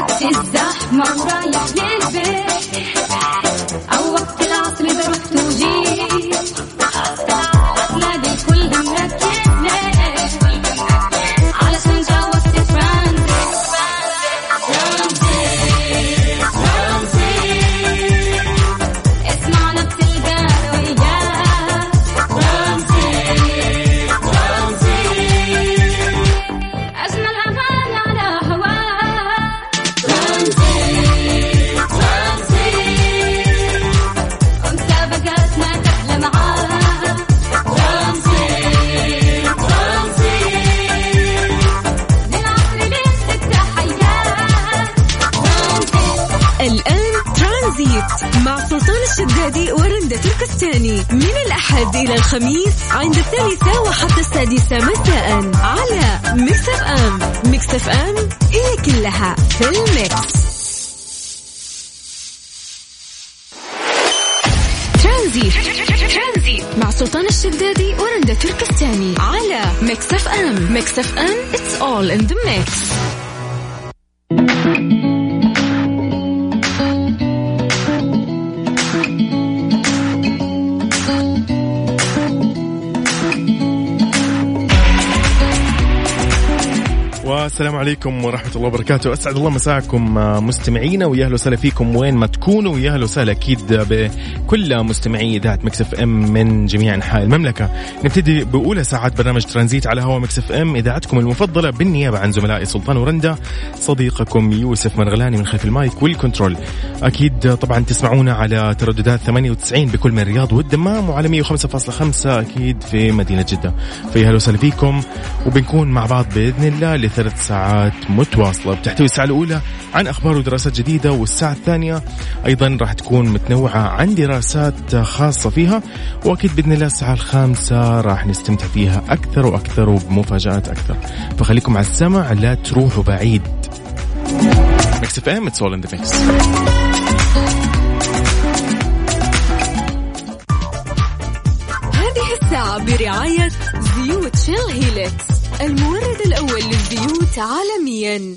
وقت الزحمة ورايح الخميس عند الثالثة وحتى السادسة مساء على ميكس اف ام ميكس اف ام هي كلها في ال mix. ترانزيت. مع سلطان الشدادي ورندا تركستاني على ميكس اف ام ميكس اف ام it's all in the mix. عليكم ورحمة الله وبركاته. أسعد الله مساكم آه، مستمعينا ويا أهلا وسهلا فيكم وين ما تكونوا. ويا أهلا وسهلا أكيد بكل مستمعي إذاعة مكس إف إم من جميع أنحاء المملكة. نبتدي بأولى ساعات برنامج ترانزيت على هوا مكس إف إم إذاعتكم المفضلة بالنيابة عن زملائي سلطان ورندا صديقكم يوسف مرغلاني من خلف ال mic وال control. أكيد طبعا تسمعونا على ترددات 98 بكل من الرياض والدمام وعلى 105.5 أكيد في مدينة جدة. فيا أهلا وسهلا فيكم وبنكون مع بعض بإذن الله لثلاث ساعات متواصلة. بتحتوي الساعة الأولى عن أخبار ودراسات جديدة والساعة الثانية أيضا راح تكون متنوعة عن دراسات خاصة فيها وأكيد بإذن الله الساعة الخامسة راح نستمتع فيها أكثر وأكثر وبمفاجآت أكثر. فخليكم على السمع لا تروحوا بعيد. ميكس اف ام it's all in the mix هذه الساعة برعاية زيوت شيل هيلكس المورد الأول للزيوت عالميا.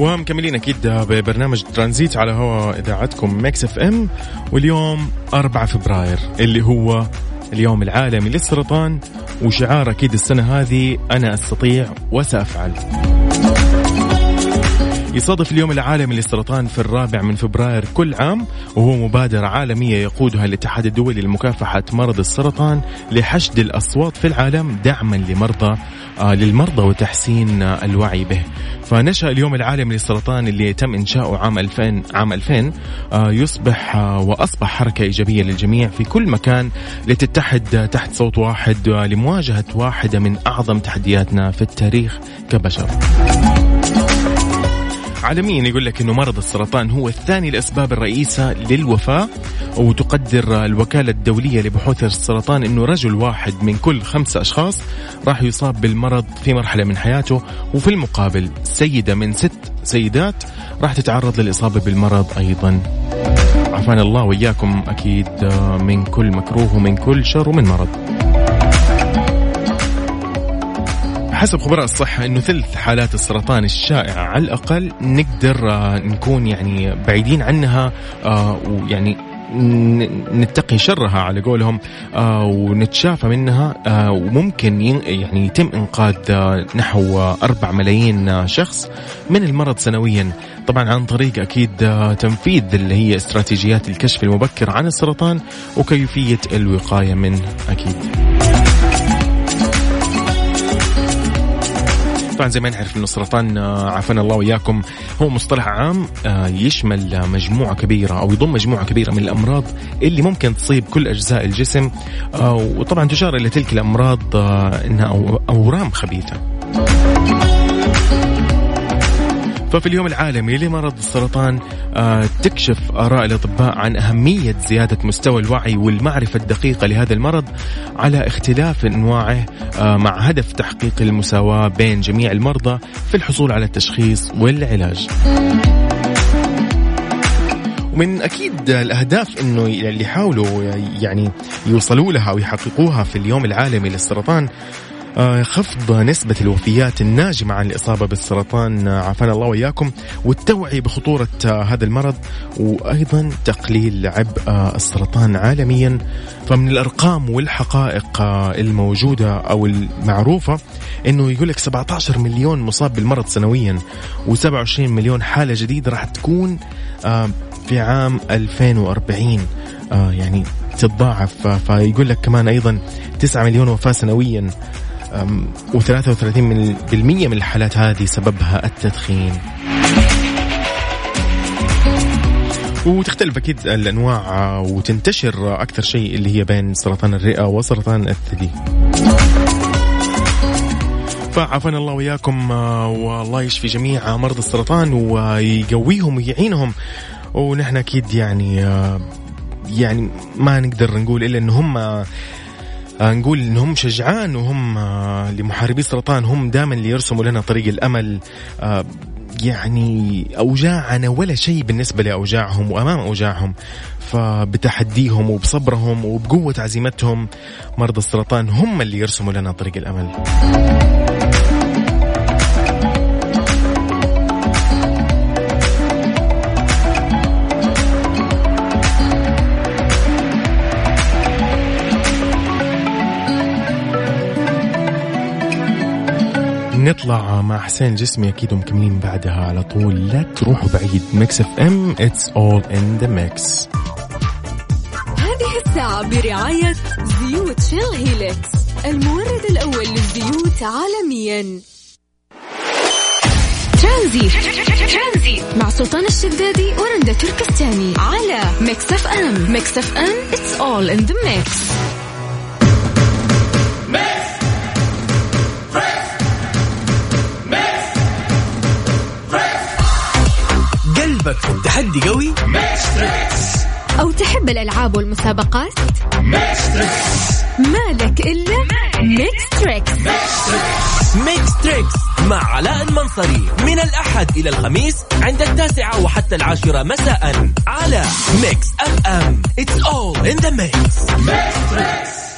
ومكملين أكيد ببرنامج ترانزيت على هوا إذاعتكم ميكس إف إم واليوم 4 فبراير اللي هو اليوم العالمي للسرطان وشعار أكيد السنة هذه أنا أستطيع وسأفعل. يصادف اليوم العالمي للسرطان في الرابع من فبراير كل عام وهو مبادرة عالمية يقودها الاتحاد الدولي لمكافحة مرض السرطان لحشد الأصوات في العالم دعما لمرضى آه للمرضى وتحسين الوعي به. فنشأ اليوم العالمي للسرطان اللي تم إنشاؤه عام 2000 عام 2000 آه يصبح آه وأصبح حركة إيجابية للجميع في كل مكان لتتحد تحت صوت واحد لمواجهة واحدة من أعظم تحدياتنا في التاريخ كبشر. عالميا يقول لك إنه مرض السرطان هو الثاني الاسباب الرئيسة للوفاة وتقدر الوكالة الدولية لبحوث السرطان إنه رجل واحد من كل خمسة أشخاص راح يصاب بالمرض في مرحلة من حياته وفي المقابل سيدة من ست سيدات راح تتعرض للإصابة بالمرض أيضا. عافانا الله وإياكم أكيد آه، من كل مكروه ومن كل شر ومن مرض. حسب خبراء الصحة أنه ثلث حالات السرطان الشائعة على الأقل نقدر آه، نكون يعني بعيدين عنها آه، ويعني نتقي شرها على قولهم آه، ونتشافى منها وممكن يعني يتم إنقاذ آه، نحو آه، 4 ملايين شخص من المرض سنويا. طبعا عن طريق أكيد آه، تنفيذ اللي هي استراتيجيات الكشف المبكر عن السرطان وكيفية الوقاية منه أكيد. طبعا زي ما نعرف إنه السرطان آه، عافانا الله وإياكم هو مصطلح عام آه، يشمل آه، مجموعة كبيرة أو يضم مجموعة كبيرة من الأمراض اللي ممكن تصيب كل أجزاء الجسم وطبعا تشار إلى تلك الأمراض إنها أورام خبيثة. ففي اليوم العالمي لمرض السرطان آه، تكشف آراء الأطباء عن أهمية زيادة مستوى الوعي والمعرفة الدقيقة لهذا المرض على اختلاف أنواعه آه، مع هدف تحقيق المساواة بين جميع المرضى في الحصول على التشخيص والعلاج. ومن أكيد الأهداف إنه اللي يحاولوا يعني يوصلوا لها أو يحققوها في اليوم العالمي للسرطان خفض نسبة الوفيات الناجمة عن الإصابة بالسرطان. آه، عافانا الله وإياكم. والتوعية بخطورة آه، هذا المرض وأيضا تقليل عبء آه، السرطان عالميا. فمن الأرقام والحقائق آه، الموجودة أو المعروفة أنه يقول لك 17 مليون مصاب بالمرض سنويا و27 مليون حالة جديدة راح تكون آه، في عام 2040 آه يعني تتضاعف. فيقول لك كمان أيضا 9 مليون وفاة سنويا. و33 من بالمية من الحالات هذه سببها التدخين. وتختلف أكيد الأنواع آه، وتنتشر أكثر شيء اللي هي بين سرطان الرئة وسرطان الثدي. فعافانا الله وياكم آه، والله يشفي جميع مرضى السرطان ويقويهم ويعينهم. ونحن أكيد يعني آه، يعني ما نقدر نقول إلا إن هم نقول إنهم شجعان وهم آه، لمحاربي السرطان هم دائما اللي يرسموا لنا طريق الأمل. آه، يعني أوجاعنا ولا شيء بالنسبة لأوجاعهم وأمام أوجاعهم. فبتحديهم وبصبرهم وبقوة عزيمتهم مرضى السرطان هم اللي يرسموا لنا طريق الأمل. مع حسين الجسمي أكيد ومكملين بعدها على طول. لا تروحوا بعيد. ميكس اف ام it's all in the mix هذه الساعة برعاية زيوت شيل هيلكس المورد الأول للزيوت عالميا. ترانزيت مع سلطان الشدادي ورندا تركستاني على ميكس اف ام ميكس اف ام it's all in the mix قلبك في التحدي قوي. أو تحب الألعاب والمسابقات؟ مالك إلا ميكس تريكس ميكس تريكس مع علاء المنصري. من الأحد إلى الخميس عند التاسعة وحتى العاشرة مساء على ميكس أف أم It's all in the mix. ترانزيت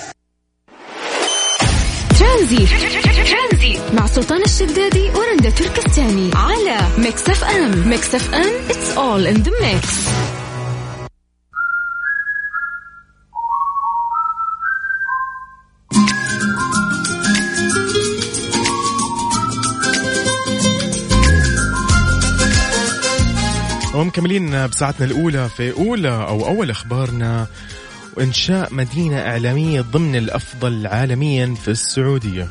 ترانزيت مع سلطان الشدادي ورندا تركستاني على ميكس اف ام ميكس اف ام it's all in the mix ومكملين بساعتنا الأولى في أولى أو أول أخبارنا. وإنشاء مدينة إعلامية ضمن الأفضل عالميا في السعودية.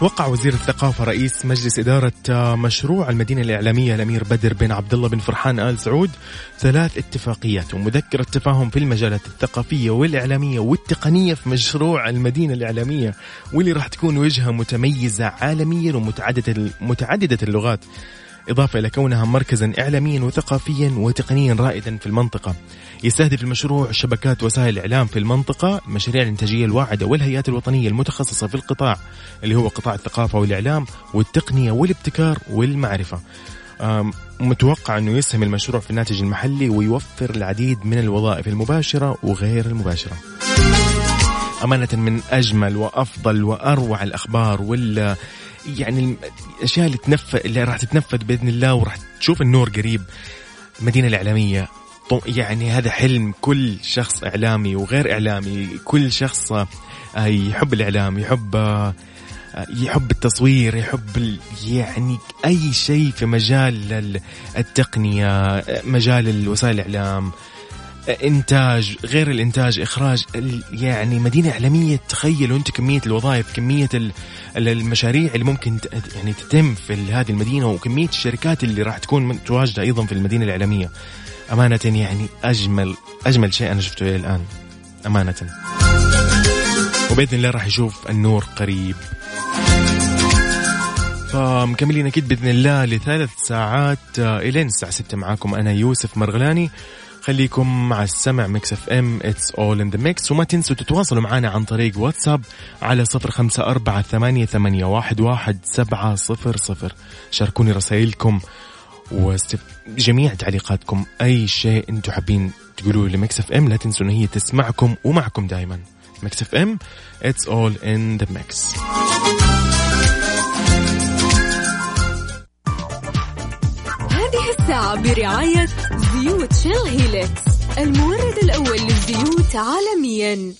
وقع وزير الثقافة رئيس مجلس إدارة مشروع المدينة الإعلامية الأمير بدر بن عبد الله بن فرحان آل سعود. ثلاث اتفاقيات ومذكرة تفاهم في المجالات الثقافية والإعلامية والتقنية في مشروع المدينة الإعلامية واللي راح تكون وجهة متميزة عالميا ومتعددة متعددة اللغات. إضافة إلى كونها مركزا إعلاميا وثقافيا وتقنيا رائدا في المنطقة. يستهدف المشروع شبكات وسائل الإعلام في المنطقة المشاريع الإنتاجية الواعدة والهيئات الوطنية المتخصصة في القطاع اللي هو قطاع الثقافة والإعلام والتقنية والابتكار والمعرفة. متوقع أنه يسهم المشروع في الناتج المحلي ويوفر العديد من الوظائف المباشرة وغير المباشرة. أمانة من أجمل وأفضل وأروع الأخبار وال يعني الأشياء اللي تنفذ اللي راح تتنفذ بإذن الله وراح تشوف النور قريب. المدينة الإعلامية طو- يعني هذا حلم كل شخص إعلامي وغير إعلامي كل شخص آه، يحب الإعلام يحب آه، يحب التصوير يحب يعني أي شيء في مجال ال- التقنية مجال وسائل الإعلام إنتاج غير الإنتاج إخراج يعني مدينة إعلامية تخيلوا أنت كمية الوظائف كمية المشاريع اللي ممكن يعني تتم في هذه المدينة وكمية الشركات اللي راح تكون متواجده أيضا في المدينة الإعلامية. أمانة يعني اجمل أجمل شيء أنا شفته إلى الآن. أمانة. وبإذن الله راح يشوف النور قريب. فمكملين أكيد بإذن الله لثلاث ساعات. آه، الين الساعة 6 معاكم أنا يوسف مرغلاني. خليكم مع السمع ميكس إف إم. it's all in the mix وما تنسوا تتواصلوا معنا عن طريق واتساب على صفر خمسة أربعة ثمانية, ثمانية واحد, واحد سبعة صفر صفر. شاركوني رسائلكم وجميع تعليقاتكم. أي شيء أنتم حابين تقولوه لميكس إف إم لا تنسوا أن هي تسمعكم ومعكم دائما ميكس إف إم it's all in the mix برعاية زيوت شيل هيلكس المورد الأول للزيوت عالميا.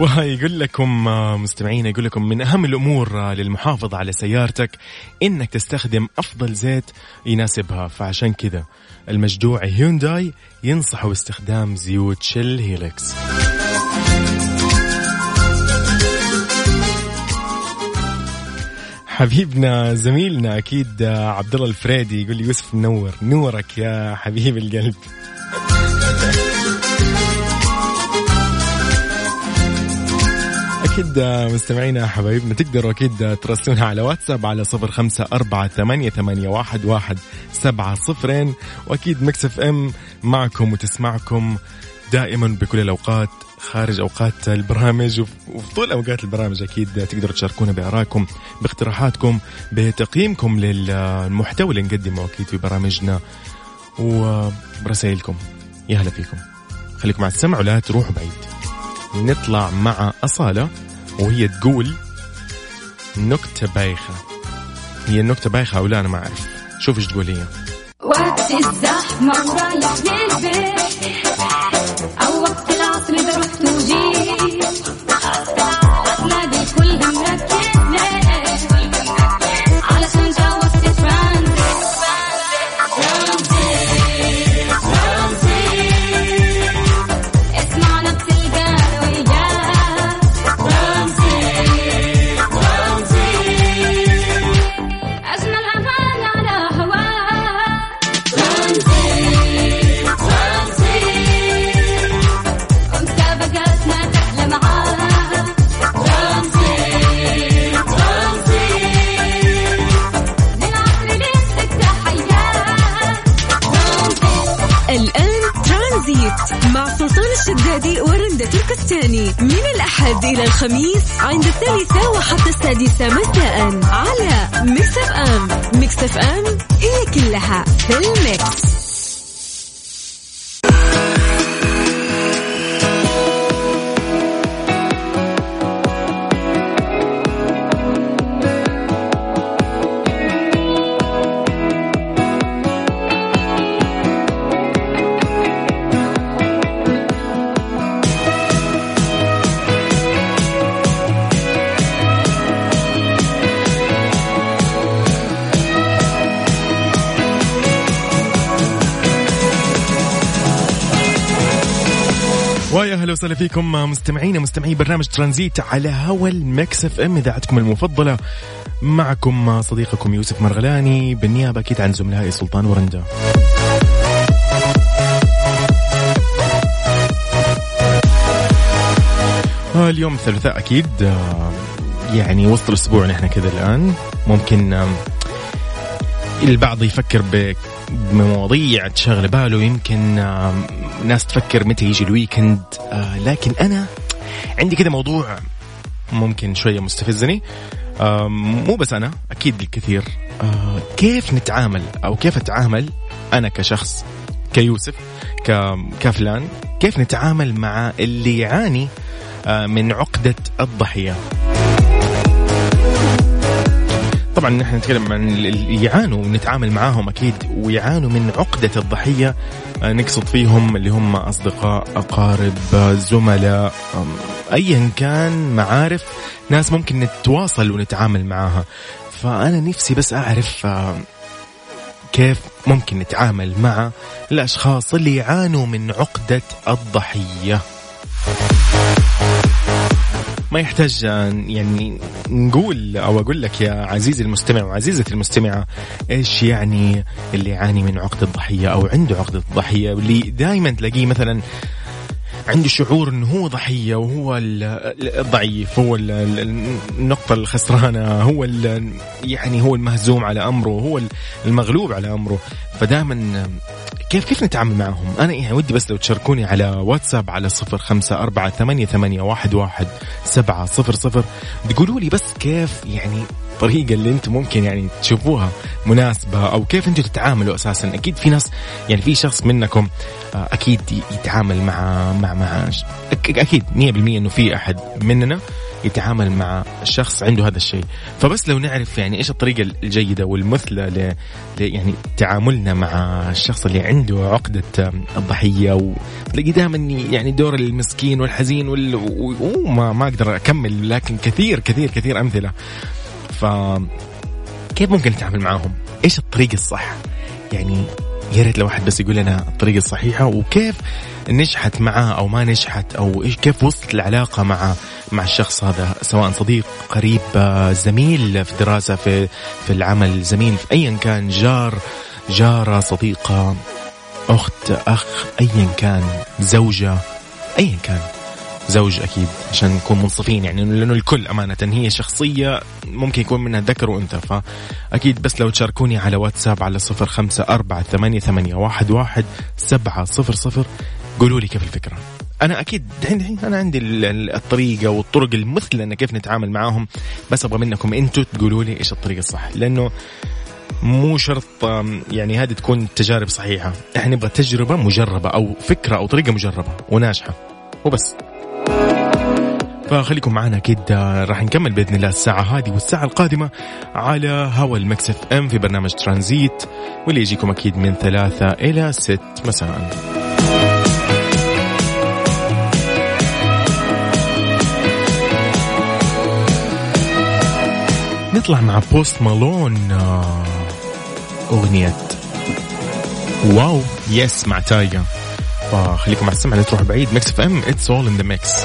ويقول لكم آه، مستمعين يقول لكم من أهم الأمور آه، للمحافظة على سيارتك إنك تستخدم أفضل زيت يناسبها. فعشان كذا المجدوع هيونداي ينصحوا باستخدام زيوت شيل هيلكس حبيبنا زميلنا أكيد آه، عبد الله الفريدي يقول لي يوسف منور نورك يا حبيب القلب. أكيد مستمعينا حبايبنا تقدروا أكيد ترسلونها على واتساب على صفر خمسة أربعة ثمانية, ثمانية واحد, واحد سبعة صفرين. وأكيد مكسف أم معكم وتسمعكم دائما بكل الأوقات خارج أوقات البرامج وف- وفي طول أوقات البرامج أكيد تقدروا تشاركونا بآرائكم باقتراحاتكم بتقييمكم للمحتوى اللي نقدمه أكيد في برامجنا وبرسائلكم يا هلا فيكم. خليكم على السمع ولا تروحوا بعيد. نطلع مع أصالة وهي تقول نكتة بايخة. هي النكتة بايخة أو لا أنا ما أعرف. شوف إيش تقول هي. وقت الزحمة ورايح للبيت. سلطان الشدادي ورندا تركستاني من الأحد إلى الخميس عند الثالثة وحتى السادسة مساء على ميكس أف أم. ميكس أف أم هي كلها في ال mix. ويا هلا وسهلا فيكم مستمعينا مستمعي برنامج ترانزيت على هوا المكس اف ام. إذاعتكم المفضلة معكم صديقكم يوسف مرغلاني بالنيابة أكيد عن زملائي سلطان ورندا. اليوم الثلاثاء أكيد آه، يعني وسط الأسبوع نحن كذا الآن. ممكن البعض يفكر بمواضيع تشغل باله. يمكن ناس تفكر متى يجي الويكند. آه، لكن أنا عندي كذا موضوع ممكن شوية مستفزني. مو بس أنا أكيد الكثير. آه، كيف نتعامل أو كيف أتعامل أنا كشخص كيوسف كفلان؟ كيف نتعامل مع اللي يعاني آه، من عقدة الضحية؟ طبعا نحن نتكلم عن اللي يعانوا ونتعامل معاهم أكيد ويعانوا من عقدة الضحية آه، نقصد فيهم اللي هم أصدقاء أقارب آه، زملاء ايا كان معارف ناس ممكن نتواصل ونتعامل معاها. فأنا نفسي بس أعرف آه، كيف ممكن نتعامل مع الأشخاص اللي يعانوا من عقدة الضحية. ما يحتاج يعني نقول أو أقول لك يا عزيزي المستمع وعزيزتي المستمعة إيش يعني اللي يعاني من عقده الضحية أو عنده عقده الضحية؟ واللي دائما تلاقيه مثلا عنده شعور إنه هو ضحية وهو ال- الضعيف هو ال- ال- النقطة الخسرانة هو يعني هو المهزوم على أمره هو المغلوب على أمره. فدائما كيف كيف نتعامل معهم؟ أنا يعني ودي بس لو تشاركوني على واتساب على صفر خمسة أربعة ثمانية, ثمانية واحد, واحد سبعة صفر صفر. تقولوا لي بس كيف يعني الطريقة اللي أنتم ممكن يعني تشوفوها مناسبة أو كيف أنتم تتعاملوا أساسا؟ أكيد في ناس يعني في شخص منكم آه، أكيد يتعامل مع مع مع أكيد 100% إنه في أحد مننا. يتعامل مع شخص عنده هذا الشيء فبس لو نعرف يعني إيش الطريقة الجيدة والمثلى ل... ل... يعني تعاملنا مع الشخص اللي عنده عقدة الضحية وتلاقي دائما يعني دور المسكين والحزين وال... وما ما أقدر أكمل لكن كثير كثير كثير أمثلة ف كيف ممكن نتعامل معاهم؟ إيش الطريقة الصح؟ يعني يا ريت لو واحد بس يقول لنا الطريقة الصحيحة وكيف نجحت معاه أو ما نجحت أو إيش كيف وصلت العلاقة مع مع الشخص هذا؟ سواء صديق قريب زميل في دراسه في في العمل زميل في ايا كان جار جارة صديقة أخت أخ ايا كان زوجة ايا كان. زوج أكيد عشان نكون منصفين يعني لأنه الكل أمانة هي شخصية ممكن يكون منها ذكر وأنثى فأكيد بس لو تشاركوني على واتساب على صفر خمسة أربعة ثمانية ثمانية واحد واحد سبعة صفر صفر قولوا لي كيف الفكرة. أنا أكيد دحين دحين أنا عندي ال- ال- الطريقة والطرق المثلى ان كيف نتعامل معاهم بس أبغى منكم أنتم تقولوا لي إيش الطريقة الصح لأنه مو شرط يعني هذه تكون تجارب صحيحة. إحنا نبغى تجربة مجربة أو فكرة أو طريقة مجربة وناجحة وبس. فخليكم معنا أكيد راح نكمل بإذن الله الساعة هذه والساعة القادمة على هوا ال Mix FM في برنامج ترانزيت واللي يجيكم أكيد من ثلاثة إلى ست مساء. نطلع مع بوست مالون آه، أغنية واو يس مع تايجا. فخليكم على السمع لا تروح بعيد. Mix FM it's all in the mix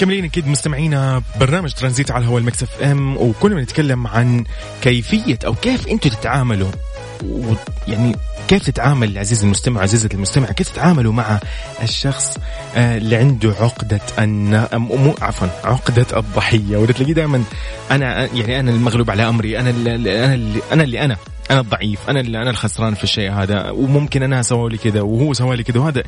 مكملين أكيد مستمعينا برنامج ترانزيت على هوا ال Mix FM وكلنا نتكلم عن كيفية أو كيف أنتم تتعاملوا ويعني كيف تتعامل عزيزي المستمع عزيزتي المستمع كيف تتعاملوا مع الشخص آه، اللي عنده عقدة أن مو عفوا عقدة الضحية وده تلاقيه دائما أنا يعني أنا المغلوب على أمري أنا اللي أنا اللي أنا اللي أنا. أنا الضعيف أنا اللي أنا الخسران في الشيء هذا وممكن أنا سوى لي كذا وهو سوى لي كذا وهذا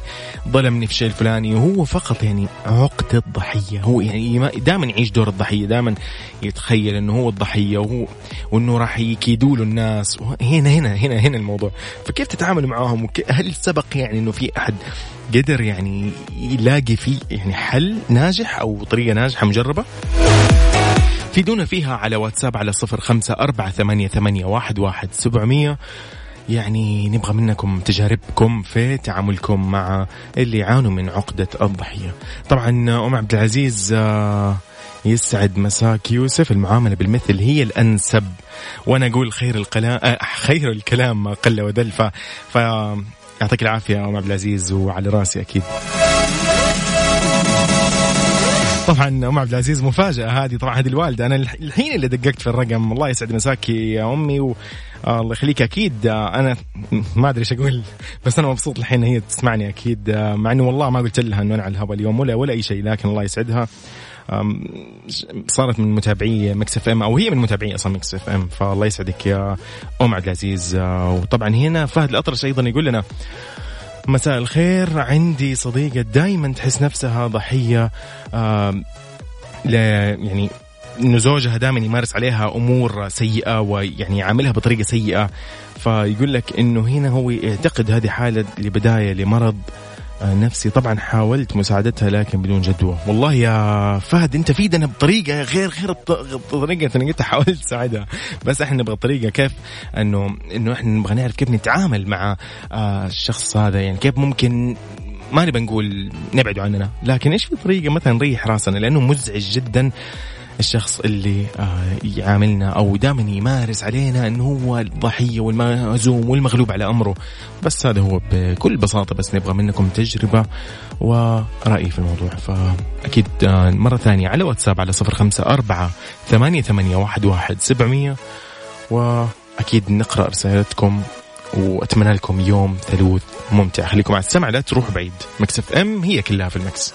ظلمني في الشيء الفلاني وهو فقط يعني عقدة ضحية هو يعني دائما يعيش دور الضحية دائما يتخيل إنه هو الضحية وهو وإنه راح يكيدوا له الناس هنا هنا هنا هنا الموضوع. فكيف تتعامل معاهم؟ هل سبق يعني إنه في أحد قدر يعني يلاقي فيه يعني حل ناجح أو طريقة ناجحة مجربة؟ فيدونا فيها على واتساب على صفر خمسة أربعة ثمانية, ثمانية واحد, واحد سبعمية. يعني نبغى منكم تجاربكم في تعاملكم مع اللي يعانوا من عقدة الضحية. طبعا أم عبد العزيز آه، يسعد مساك يوسف. المعاملة بالمثل هي الأنسب. وأنا أقول خير الكلام آه، خير الكلام ما قل ودل. ف, ف يعطيك العافية أم عبد العزيز وعلى رأسي أكيد. طبعا أم عبد العزيز مفاجأة هذه طبعا هذه الوالدة. أنا الح- الحين اللي دققت في الرقم الله يسعد مساكي يا أمي و... آه الله يخليك. أكيد آه أنا ما أدري إيش أقول بس أنا مبسوط الحين هي تسمعني أكيد آه مع إنه والله ما قلت لها إنه أنا على الهواء اليوم ولا ولا أي شيء لكن الله يسعدها. صارت من متابعي Mix FM أو هي من متابعي أصلا Mix FM فالله يسعدك يا أم عبد العزيز. وطبعا هنا فهد الأطرش أيضا يقول لنا مساء الخير. عندي صديقة دائما تحس نفسها ضحية ل يعني إنه زوجها دائما يمارس عليها أمور سيئة ويعني يعاملها بطريقة سيئة. فيقول لك إنه هنا هو يعتقد هذه حالة لبداية لمرض نفسي. طبعا حاولت مساعدتها لكن بدون جدوى. والله يا فهد أنت فيدنا بطريقة غير غير الط- الطريقة انك انت حاولت تساعدها بس إحنا نبغى طريقة كيف انه إنه إحنا نبغى نعرف كيف نتعامل مع آه، الشخص هذا. يعني كيف ممكن ما نبى نقول نبعده عننا لكن إيش في طريقة مثلا نريح راسنا؟ لأنه مزعج جدا. الشخص اللي آه، يعاملنا أو دائما يمارس علينا انه هو الضحية والمهزوم والمغلوب على أمره. بس هذا هو بكل بساطة بس نبغى منكم تجربة ورأي في الموضوع. فأكيد آه، مرة ثانية على واتساب على صفر خمسة أربعة ثمانية ثمانية واحد واحد سبعمئه وأكيد نقرأ رسالتكم وأتمنى لكم يوم ثلوث ممتع. خليكم على السمع لا تروح بعيد. Mix FM هي كلها في ال mix.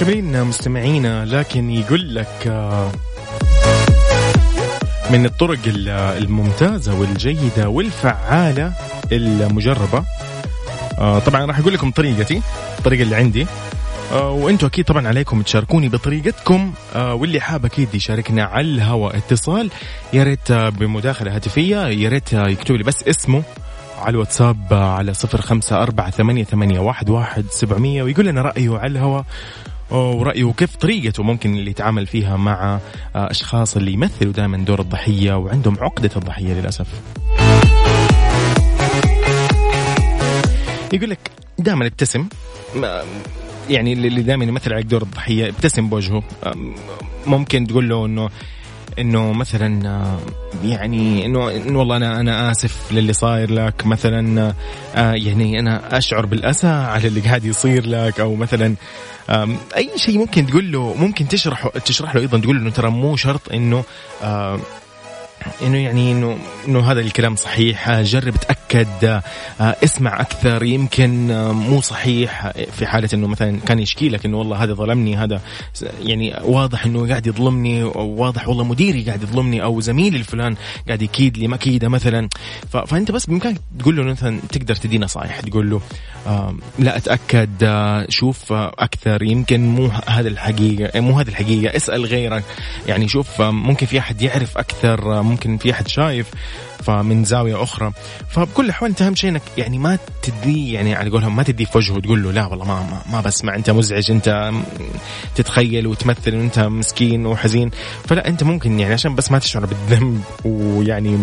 مكملين مستمعينا لكن يقول لك آه، من الطرق ال- الممتازة والجيدة والفعالة المجربة. آه، طبعا راح أقول لكم طريقتي الطريقة اللي عندي. آه، وأنتم أكيد طبعا عليكم تشاركوني بطريقتكم. واللي حاب أكيد يشاركنا على الهواء اتصال يا ريت بمداخلة هاتفية يا ريت يكتب لي بس اسمه على الواتساب على صفر خمسة أربعة ثمانية, ثمانية واحد, واحد سبعمية ويقول لنا رأيه على الهواء. ورأيه وكيف طريقته ممكن اللي يتعامل فيها مع آه، أشخاص اللي يمثلوا دائما دور الضحية وعندهم عقدة الضحية للأسف. يقول لك دائما ابتسم. يعني اللي دائما يمثل عليك دور الضحية ابتسم بوجهه. ممكن تقول له إنه إنه مثلا آه، يعني إنه إنه والله أنا أنا آسف للي صاير لك. مثلا آه، يعني أنا أشعر بالأسى على اللي قاعد يصير لك. أو مثلا أي شيء ممكن تقول له ممكن تشرح تشرح له أيضا تقول له ترى مو شرط إنه إنه يعني إنه إنه هذا الكلام صحيح. آه، جرب تأكد. آه، آه، اسمع أكثر. يمكن مو صحيح في حالة إنه مثلا كان يشكي لك إنه والله هذا ظلمني هذا يعني واضح إنه قاعد يظلمني واضح والله مديري قاعد يظلمني أو زميلي الفلان قاعد يكيد لي مكيدة مثلا. فأنت بس بإمكانك تقول له مثلا تقدر تدي نصائح تقول له لا أتأكد شوف أكثر. يمكن مو هذا الحقيقة مو هذه الحقيقة. اسأل غيرك. يعني شوف ممكن في أحد يعرف أكثر ممكن في أحد شايف فمن زاوية أخرى. فبكل الأحوال أنت أهم شيء إنك يعني ما تديه يعني على قولهم ما تديه في وجهه وتقول له لا والله ما ما, ما بسمع أنت مزعج أنت تتخيل وتمثل ان أنت مسكين وحزين. فلا أنت ممكن يعني عشان بس ما تشعر بالذنب ويعني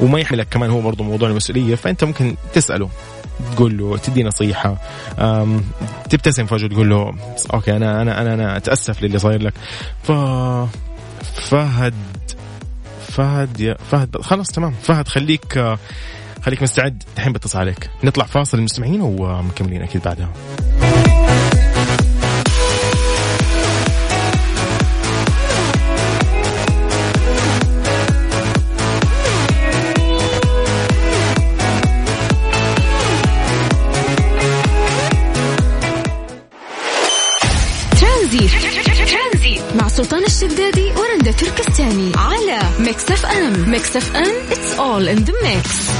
وما يحملك كمان هو برضه موضوع المسؤولية فأنت ممكن تسأله تقول له تدي نصيحة أم، تبتسم في وجهه تقول له أوكي أنا أنا أنا أنا أتأسف للي صاير لك. ف فهد فهد يا فهد خلاص تمام. فهد خليك خليك مستعد. الحين بتصل عليك. نطلع فاصل المستمعين ومكملين أكيد بعدها. ترانزيت مع سلطان الشدادي تركستاني على Mix FM Mix FM it's all in the mix.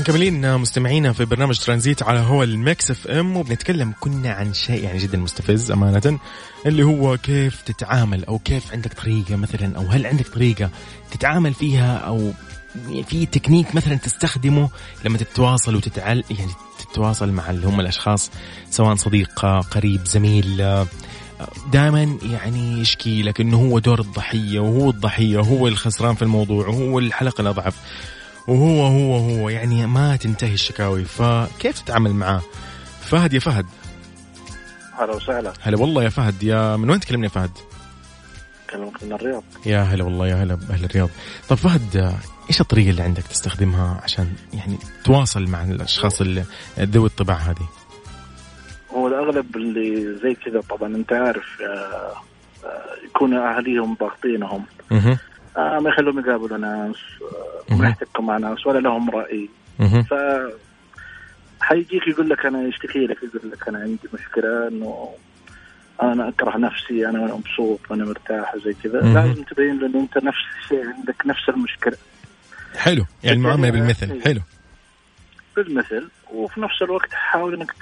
مكملين مستمعينا في برنامج ترانزيت على هوا ال Mix FM وبنتكلم كنا عن شيء يعني جدا مستفز أمانة اللي هو كيف تتعامل أو كيف عندك طريقة مثلا أو هل عندك طريقة تتعامل فيها أو في تكنيك مثلا تستخدمه لما تتواصل وتتعل يعني تتواصل مع اللي هم الأشخاص سواء صديق قريب زميل دائما يعني يشكي لك انه هو دور الضحية وهو الضحية وهو الخسران في الموضوع وهو الحلقة الأضعف وهو هو هو يعني ما تنتهي الشكاوي. فكيف تتعامل معاه فهد يا فهد. هلا وسهلا. هلا والله يا فهد. يا من وين تكلمني يا فهد؟ كلمك من الرياض. يا هلا والله يا هلا باهل الرياض. طب فهد إيش الطريقة اللي عندك تستخدمها عشان يعني تواصل مع الأشخاص اللي ذوي الطباع هذه؟ هو الأغلب اللي زي كذا طبعا أنت عارف آه، آه، يكون أهاليهم ضاغطينهم. آه، ما يخلوهم يقابلوا ناس آه،. ما يحتكوا مع ناس ولا لهم رأي. ف حيجيك يقول لك أنا يشتكي لك يقول لك أنا عندي مشكلة إنه أنا أكره نفسي أنا مبسوط وأنا مرتاح وزي كذا. لازم تبين له إنه أنت نفس الشيء عندك نفس المشكلة. حلو. يعني المعامله بالمثل. حلو. بالمثل. وفي نفس الوقت حاول إنك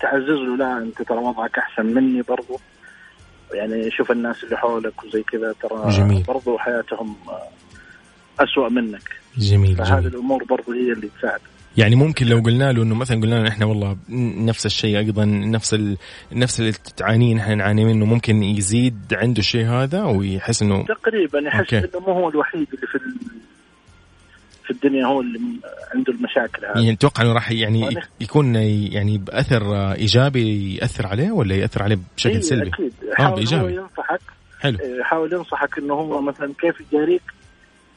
تعزز له. لا أنت ترى وضعك أحسن مني برضو. يعني شوف الناس اللي حولك وزي كذا ترى جميل. برضو حياتهم أسوأ منك. جميل فهذه جميل. الأمور برضو هي اللي تساعد. يعني ممكن لو قلنا له إنه مثلا قلنا له إحنا والله نفس الشيء أيضا نفس ال... نفس اللي تعانيه نحن نعاني منه ممكن يزيد عنده الشيء هذا ويحس إنه تقريبا يحس. إنه مو هو الوحيد اللي في. في الدنيا هو اللي عنده المشاكل هذه. يعني أتوقع إنه راح يعني يكون يعني بأثر إيجابي يأثر عليه ولا يأثر عليه بشكل إيه، سلبي؟ أكيد. آه حاول هو بإيجابي. ينصحك. حلو. إيه، حاول ينصحك إنه هو مثلا كيف يجاريك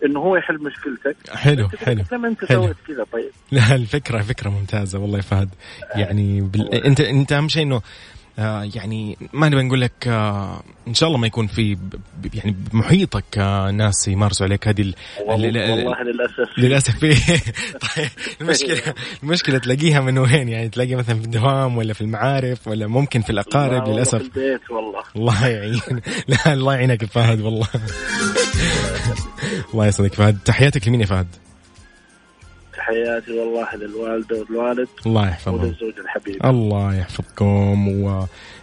إنه هو يحل مشكلتك. حلو حلو زي ما انت. سويت كذا طيب. لا الفكرة فكرة ممتازة والله يا فهد. يعني بال... انت أنت أهم شيء إنه آه يعني ما نبي نقول لك آه إن شاء الله ما يكون في يعني بمحيطك آه ناس يمارسوا عليك هذه ال... والله, ال- ال- والله للأسف. للأسف. طيب المشكلة المشكلة تلاقيها من وين؟ يعني تلاقيها مثلا في الدوام ولا في المعارف ولا ممكن في لا الاقارب والله في للاسف البيت والله. الله يعين. لا الله يعينك فهد والله. الله يسعدك فهد. تحياتك لمين يا فهد؟ تحياتي والله للوالدة والوالد الله يحفظهم. وللزوج الحبيب. الله يحفظكم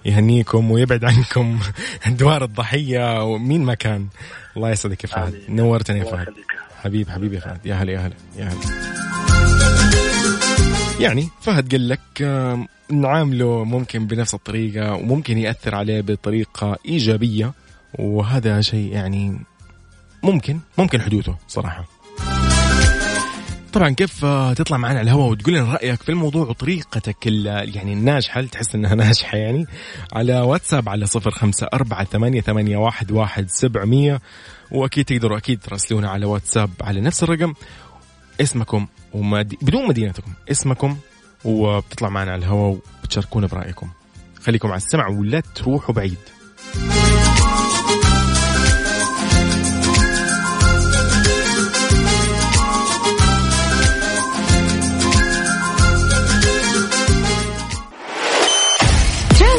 ويهنيكم ويبعد عنكم دوار الضحية ومين ما كان. الله يسعدك يا فهد. نورتني يا فهد. حبيب حبيب يا فهد. يا هلا يا هلا يا هلا. يعني فهد قال لك نعامله ممكن بنفس الطريقة وممكن يأثر عليه بطريقة إيجابية وهذا شيء يعني ممكن ممكن حدوثه صراحة. طبعا كيف آه، تطلع معنا على الهواء وتقول لنا رأيك في الموضوع وطريقتك يعني الناجحة اللي تحس إنها ناجحة يعني؟ على واتساب على صفر خمسة أربعة ثمانية, ثمانية واحد, واحد سبعمية. وأكيد تقدروا أكيد تراسلونا على واتساب على نفس الرقم. اسمكم ومد... بدون مدينتكم. اسمكم وبتطلع معنا على الهواء وبتشاركونا برأيكم. خليكم على السمع ولا تروحوا بعيد.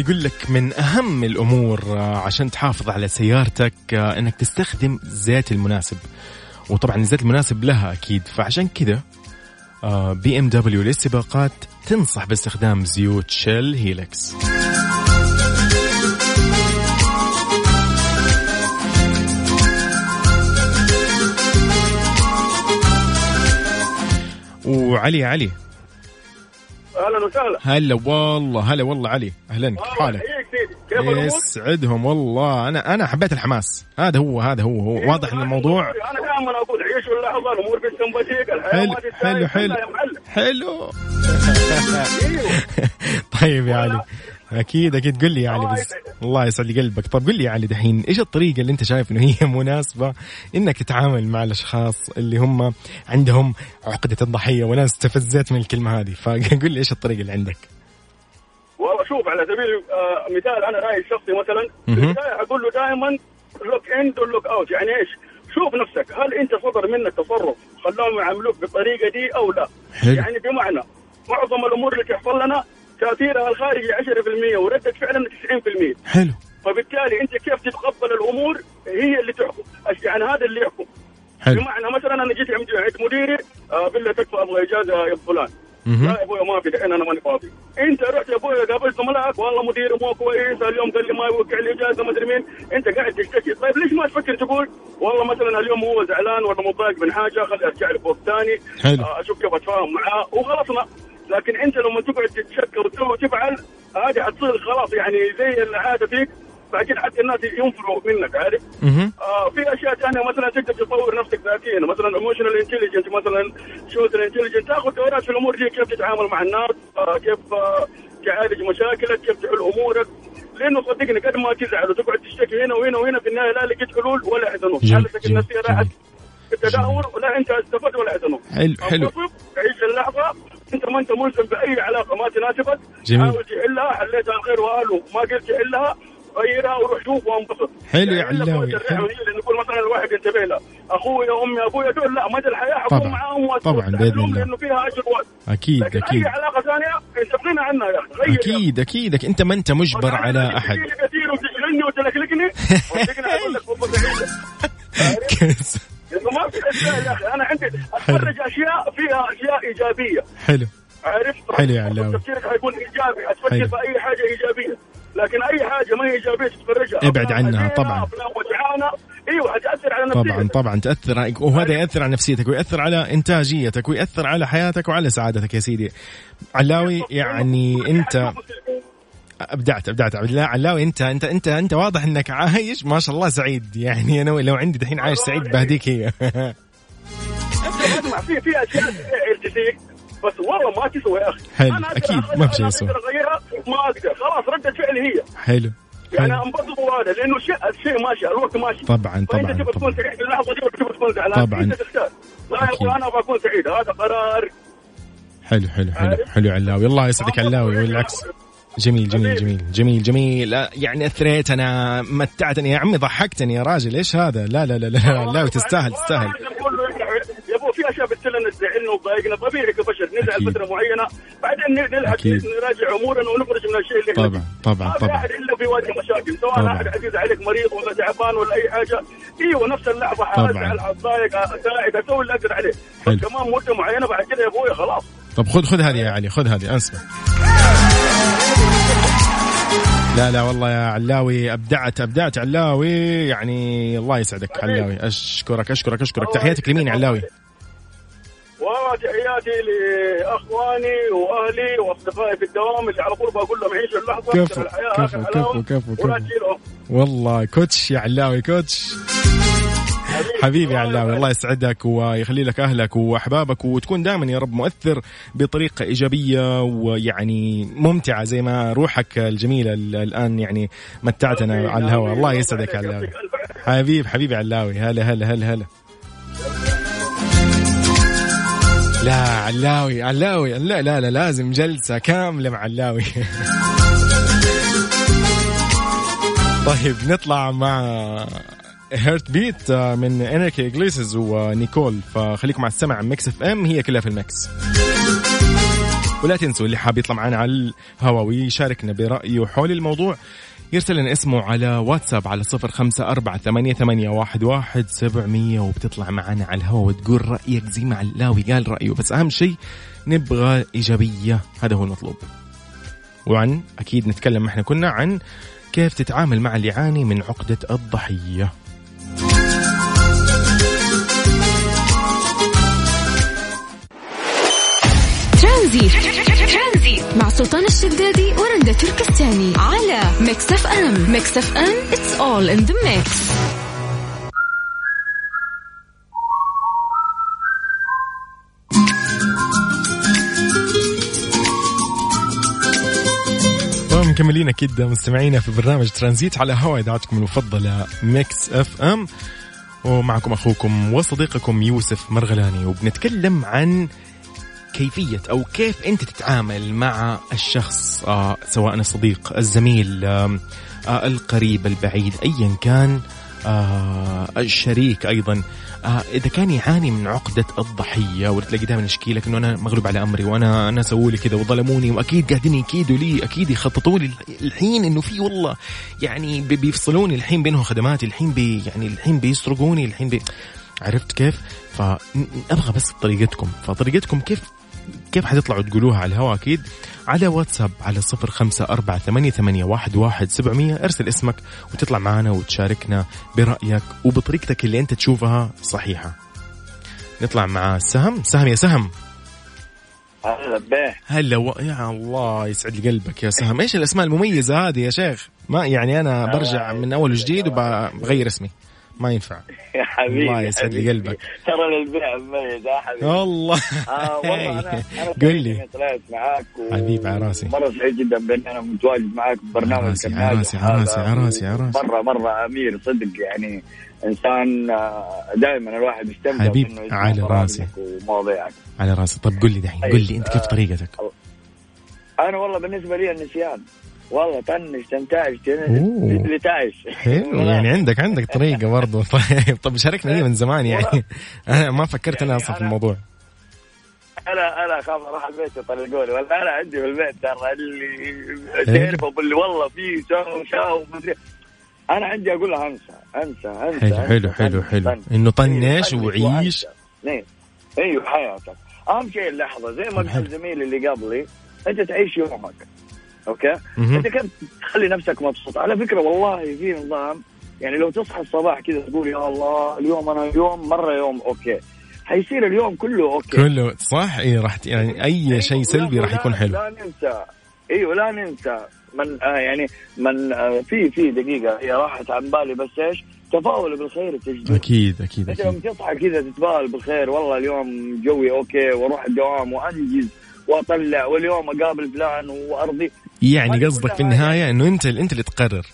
ويقول لك من أهم الأمور آه، عشان تحافظ على سيارتك آه، إنك تستخدم الزيت المناسب. وطبعا الزيت المناسب لها أكيد. فعشان كذا بي إم دبليو للسباقات تنصح باستخدام زيوت شيل هيلكس وعلي علي أهلا وسهلا. هلا والله هلا والله علي. أهلا كيف حالك؟ يسعدهم والله. أنا أنا حبيت الحماس. هذا هو هذا هو, هو. واضح إن الموضوع أنا دائما أقول عيشوا اللحظه الأمور الحياة حلو حلو حلو. حلو. أيوه طيب يا علي. أكيد أكيد قل لي يا علي بس. الله يسعد قلبك طب قل لي يا علي دحين إيش الطريقة اللي أنت شايف إنه هي مناسبة إنك تتعامل مع الأشخاص اللي هم عندهم عقدة الضحية وأنا استفزيت من الكلمة هذه فقل لي إيش الطريقة اللي عندك والله شوف على سبيل آه مثال أنا رايي الشخصي مثلا في. البداية أقول له دائما look in look out يعني إيش؟ شوف نفسك هل أنت صدر منك تصرف خلاهم يعاملوك بالطريقة دي أو لا؟ حلو. يعني بمعنى معظم الأمور اللي تحصل لنا تاثيرها الخارجي 10% وردة فعلك 90% حلو. فبالتالي أنت كيف تتقبل الأمور؟ هي اللي تحكم. يعني هذا اللي يحكم. حلو. بمعنى مثلا أنا جيت عند مديري آه بالله تكفى أبغى اجازه يا فلان. لا يا ابويا ما في دحين أنا ماني فاضي. أنت رحت يا ابويا قابلت زملائك والله مديري مو كويس اليوم قال لي ما يوقع لي اجازه ما أدري مين. أنت قاعد تشتكي. طيب ليش ما تفكر تقول والله مثلا اليوم هو زعلان ولا متضايق من حاجة خلي أرجع له وقت ثاني. آه، أشوف كيف أتفاهم معاه وخلصنا. لكن انت لما تقعد تتشكى وتسوي وتفعل هذه حتصير خلاص يعني زي العادة فيك. بعدين حتى الناس ينفروا منك عارف. آه في أشياء ثانية مثلا تقدر تطور نفسك ذاتيا مثلا emotional intelligent مثلا social intelligent تاخذ دورات في الأمور دي كيف تتعامل مع الناس آه كيف آه تعالج مشاكلك كيف تحل أمورك. لأنه صدقني قد ما تزعل وتقعد تشتكي هنا وهنا وهنا في النهاية لا لقيت حلول ولا جميل، حالتك النفسية راحت لتدهور ولا أنت استفدت ولا حزنوك حلو حلو. عيش اللحظة انت ما انت ملزم بأي علاقة ما تناسبك. جميل. حاول تحلها حليتها الخير واهله ما قدرت تحلها غيرها وروح شوف وانبسط. حلو يا يعني علاوي، نقول مثلا الواحد ينتبه له. أخوي أمي ابويا دول لا مدى الحياة حكون. معاهم طبعاً، بإذن الله. لأنه فيها أجر وقت أكيد لكن أكيد. اي علاقة ثانية انت بغنى عنها يا أخي. أكيد أكيد. أنت ما أنت مجبر على أحد. كثير وتشغلني وتلكلكني. ما في اشياء يا أخي أنا عندي أتفرج أشياء فيها أشياء إيجابية. حلو. عارف حلو يا علاوي. تفكيرك حيكون إيجابي. أتفكر في أي حاجة إيجابية. لكن أي حاجة ما هي إيجابية تتفرجها. ابعد عنها طبعاً. إيوه حتأثر على نفسيتك. طبعا. طبعا تاثر وهذا يأثر على نفسيتك ويأثر على إنتاجيتك ويأثر على حياتك وعلى سعادتك يا سيدي. علاوي يعني أنت أبدعت أبدعت. عبد الله علاوي أنت أنت أنت أنت واضح إنك عايش. ما شاء الله سعيد. يعني أنا لو عندي دحين عايش سعيد بهديك هي. أسمع في في أشياء بس والله ما تسوى يا أخي. حلو، أنا أغيرها، ما في شيء يسوى. ما أقدر. خلاص ردة فعلي هي. حلو يعني. أنبسط هذا لأنه الشيء الشيء ماشي الوقت ماشي. طبعاً، طبعاً، فانت تبغى. تكون سعيد في اللحظه دي تبغى تكون زعلان؟ طبعاً. إنت تختار. لا يا أنا أبغى اكون سعيد هذا قرار. حلو حلو حلو حلو علاوي. الله يسعدك علاوي والعكس. جميل جميل جميل جميل جميل. لا، يعني أثريت أنا متعتني. يا عمي ضحكتني يا راجل. إيش هذا؟ لا لا لا لا علاوي تستاهل تستاهل. يا ابو في أشياء بتسلنا تزعلنا وتضايقنا. طبيعي كبشر نزعل. فترة معينة. بعدين أكيد. نراجع أمورنا ونخرج من الشيء اللي طبعا فيه. طبعا ما في طبعا. أحد إلا بيواجه مشاكل. سواء طبعاً. أحد عزيز عليك مريض ولا تعبان ولا أي حاجة. إيوه نفس اللحظه طبعاً. أزعل أتضايق أساعد أسوي اللي أقدر عليه. بس كمان مدة معينة بعد كده يا أبوي خلاص. طب خذ خذ هذه يا علي خذ هذه اسمع لا لا والله يا علاوي أبدعت أبدعت علاوي. يعني الله يسعدك علاوي. أشكرك أشكرك أشكرك. تحياتك لمين يا علاوي؟ وتحياتي لإخواني وأهلي وأصدقائي في الدوام اللي على طول بقول لهم عيشوا اللحظة. كفو، كفو، كفو، كفو، والله كوتش يا علاوي كوتش. حبيبي يا علاوي الله يسعدك ويخلي لك أهلك وأحبابك وتكون دائما يا رب مؤثر بطريقة إيجابية ويعني ممتعة زي ما روحك الجميلة ال- الآن يعني متعتنا على الهواء. الله يسعدك يا علاوي حبيب حبيبي علاوي هلا هلا هلا هلا. لا علاوي علاوي لا لا لا لازم جلسة كاملة مع علاوي. طيب نطلع مع Heartbeat من انريكي اجليسياس ونيكول. فخليكم على السمع Mix FM هي كلها في ال mix ولا تنسوا اللي حاب يطلع معنا على الهواء ويشاركنا برأيه حول الموضوع يرسل لنا اسمه على واتساب على صفر خمسة أربعة ثمانية, ثمانية واحد, واحد سبعمية وبتطلع معنا على الهواء وتقول رأيك زي ما علاوي قال رأيه. بس أهم شيء نبغى إيجابية هذا هو المطلوب. وعن أكيد نتكلم إحنا كنا عن كيف تتعامل مع اللي يعاني من عقدة الضحية. ترانزيت. مع سلطان الشدادي ورندا تركستاني. على Mix FM. Mix FM all in the mix. طبعا مكملين أكيد مستمعينا في برنامج ترانزيت على هوا اذاعتكم المفضلة Mix FM. ومعكم أخوكم وصديقكم يوسف مرغلاني. وبنتكلم عن كيفية أو كيف أنت تتعامل مع الشخص آه سواء الصديق الزميل آه القريب البعيد أيا كان آه الشريك أيضا آه إذا كان يعاني من عقدة الضحية وتلاقي دائما يشكي لك إنه أنا مغلوب على أمري وأنا أنا سووا لي كذا وظلموني وأكيد قاعدين يكيدوا لي أكيد يخططوا لي الحين إنه في والله يعني بي- بيفصلوني الحين بينهم خدماتي الحين بي يعني الحين بيسرقوني الحين بي عرفت كيف؟ فأبغى بس طريقتكم فطريقتكم كيف كيف حتطلعوا تقولوها على الهواء أكيد؟ على واتساب على صفر خمسة أربعة ثمانية, ثمانية واحد, واحد سبعمية. ارسل اسمك وتطلع معنا وتشاركنا برأيك وبطريقتك اللي أنت تشوفها صحيحة. نطلع مع سهم. سهم يا سهم. هلا به. هلا و... يا الله يسعد لي قلبك يا سهم. إيش الأسماء المميزة هذه يا شيخ؟ ما يعني أنا برجع من أول وجديد وبغير اسمي. ما ينفع يا حبيبي الله يسعد لي. قلبك. ترى للبيع مميز يا حبيبي والله آه والله أنا أنا قل لي طلعت معاك و... حبيب على راسي. مرة سعيد جدا بأني أنا متواجد معاك ببرنامج على راسي، كالناجح على راسي، على راسي، هذا. على راسي، على راسي. مرة مرة أمير صدق يعني إنسان دائما الواحد يستمتع حبيب، على راسي. ومواضيعك على راسي طب قل لي دحين قل لي أنت كيف آه، طريقتك أنا والله بالنسبة لي النسيان والله طنش تنتعش. لتعش حلو يعني عندك عندك طريقة برضه طيب طب شاركنا هي من زمان يعني. أنا ما فكرت أنا يعني أصلا في الموضوع. أنا أنا اخاف أروح البيت يطلقوني ولا أنا عندي في البيت ترى اللي حلو. تعرف ابو اللي والله في شاو شاو أنا عندي أقول لها أنسى أنسى أنسى حلو حلو حلو. إنه طنش وعيش. وأنسى. إيه. أيوه حياتك أهم شيء اللحظة. زي ما. قال زميلي اللي قبلي أنت تعيش يومك. okay. أنت كيف تخلي نفسك مبسوط. على فكرة والله في نظام يعني لو تصحى الصباح كذا تقول يا الله اليوم أنا اليوم مرة يوم okay. حيصير اليوم كله okay. كله صح؟ اي راح يعني أي شيء سلبي راح يكون حلو. لا ننسى. أيوه لا ننسى. من آه يعني من آه في في دقيقة هي راحت عن بالي بس إيش؟ تفاءلوا بالخير تجدون أكيد أكيد أنت لما تصحى كذا تتفائل بالخير والله اليوم جوي okay وأروح الدوام وأنجز. وأطلع واليوم أقابل فلان وأرضي. يعني قصدك في النهاية إنه أنت أنت اللي تقرر.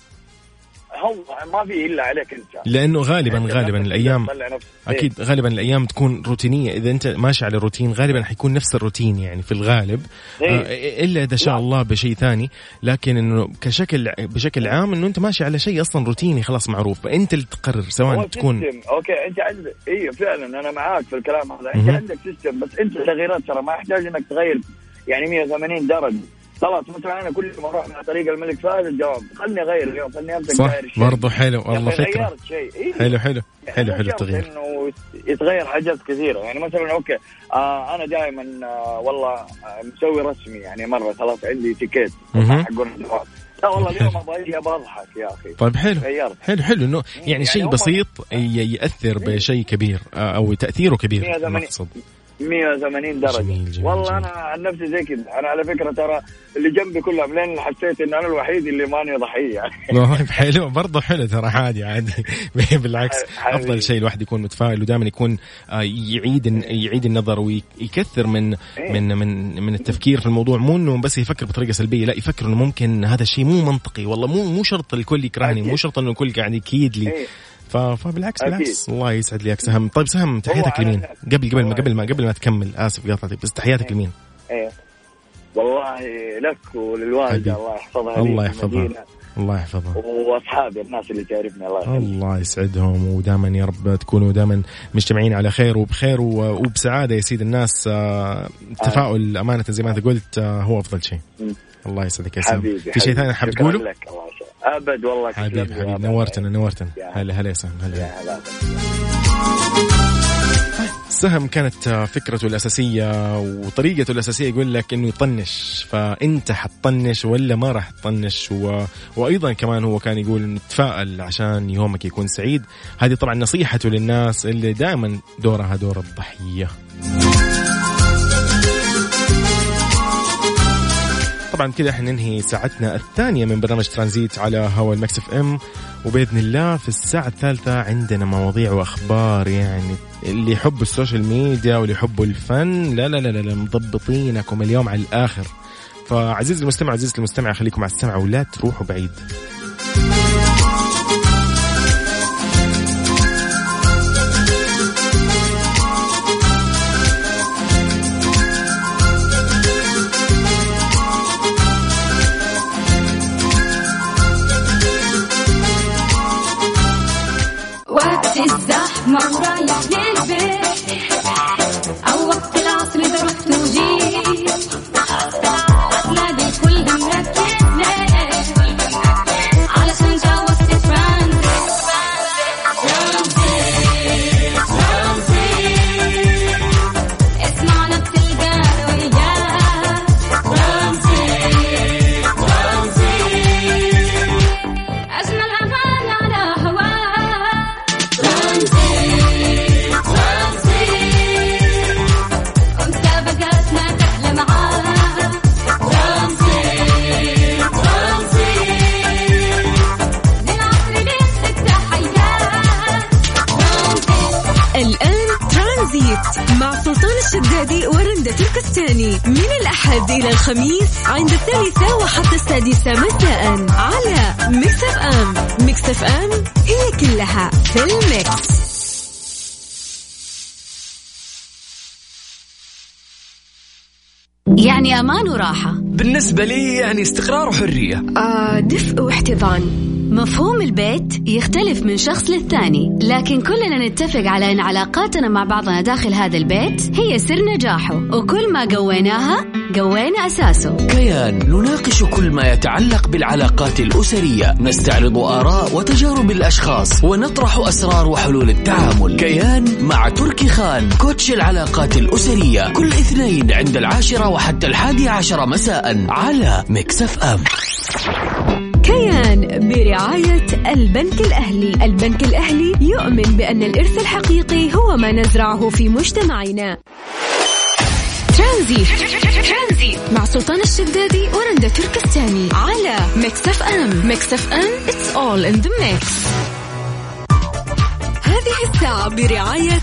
هو ما في إلا عليك أنت لأنه غالبا أنت غالبا الأيام. إيه. أكيد غالبا الأيام تكون روتينية إذا أنت ماشي على روتين غالبا حيكون نفس الروتين يعني في الغالب إيه. آه، إلا إذا شاء. الله بشيء ثاني لكن إنه كشكل بشكل عام إنه أنت ماشي على شيء أصلا روتيني خلاص معروف فأنت اللي تقرر سواء تكون system okay أنت عندك أيوه فعلا أنا معاك في الكلام هذا أنت. عندك system بس أنت تغييرات ترى ما يحتاج إنك تغير يعني 180 درجة خلاص مثلا أنا كل ما أروح من طريق الملك فهد الجواب. خلني أغير اليوم خلني أمسك صح برضو حلو والله فكرة. غيرت شيء. إيه. حلو حلو يعني حلو حلو التغيير. إنه يتغير حاجات كثيرة. يعني مثلا أوكي آه أنا دائما آه والله آه مسوي رسمي. يعني مرة خلاص عندي تيكيت الجواب لا والله اليوم أبغى أجي أبغى أضحك يا أخي. طيب حلو. غيرت. حلو حلو. إنه يعني يعني شيء بسيط ي- يأثر بشيء كبير آه، أو تأثيره كبير 180 مقصد 180 درجة جميل، جميل، والله جميل. أنا عن نفسي زي كذا أنا على فكرة ترى اللي جنبي كلهم لين حسيت إن أنا الوحيد اللي ماني ضحية يعني حلو برضه حلو ترى عادي عادي بالعكس حبيبي. أفضل شيء الواحد يكون متفائل ودائما يكون آه، يعيد يعيد النظر ويكثر من إيه. من من من التفكير في الموضوع مو إنه بس يفكر بطريقة سلبية لا يفكر إنه ممكن هذا الشيء مو منطقي والله مو مو شرط الكل يكرهني. مو شرط إنه الكل قاعد يكيد لي إيه. فبالعكس أكيد. بالعكس. الله يسعد لي. سهم. طيب سهم تحياتك لمين. قبل قبل ما قبل ما قبل ما تكمل. آسف قاطعتك بس تحياتك لمين؟ إيه. والله لك وللوالدة. الله يحفظها الله يحفظها. الله يحفظها. وأصحابي الناس اللي تعرفني الله يخليك الله يسعدهم ودائما يا رب تكونوا دائما مجتمعين على خير وبخير وبسعادة يا سيد الناس. آه، التفاؤل أمانة زي ما أنت قلت آه، هو أفضل شيء. الله يسعدك يا سلام في شيء ثاني حاب تقوله؟ أبد والله حبيب حبيب. نورتنا نورتنا. هلا هلا يا سهم هلا. سهم كانت فكرته الأساسية وطريقته الأساسية يقول لك إنه يطنش. فأنت حتطنش ولا ما راح تطنش؟ و... وأيضا كمان هو كان يقول إنه تفائل عشان يومك يكون سعيد. هذه طبعا نصيحته للناس اللي دائما دورها دور الضحية. طبعا كذا إحنا ننهي ساعتنا الثانية من برنامج ترانزيت على هوا ال Mix FM. وبإذن الله في الساعة الثالثة عندنا مواضيع وأخبار يعني اللي يحب ال social media واللي يحبوا الفن. لا لا لا لا, مضبطينكم اليوم على الآخر. فعزيزي المستمع عزيزتي المستمع خليكم على السمع ولا تروحوا بعيد. إلى الخميس عند الثالثة وحتى السادسة مساء على Mix FM Mix FM هي كلها في ال mix. يعني أمان وراحة. بالنسبة لي يعني استقرار وحرية. آه دفء واحتضان. مفهوم البيت يختلف من شخص للثاني لكن كلنا نتفق على أن علاقاتنا مع بعضنا داخل هذا البيت هي سر نجاحه وكل ما قويناها قوينا أساسه. كيان نناقش كل ما يتعلق بالعلاقات الأسرية. نستعرض آراء وتجارب الأشخاص ونطرح أسرار وحلول التعامل. كيان مع تركي خان كوتش العلاقات الأسرية. كل اثنين عند العاشرة وحتى الحادي عشر مساء على مكسف أم. كيان برعاية البنك الأهلي. البنك الأهلي يؤمن بأن الإرث الحقيقي هو ما نزرعه في مجتمعنا. ترانزيت. مع سلطان الشدادي ورندا تركستاني. على Mix FM. Mix FM. It's all in the mix. هذه الساعة برعاية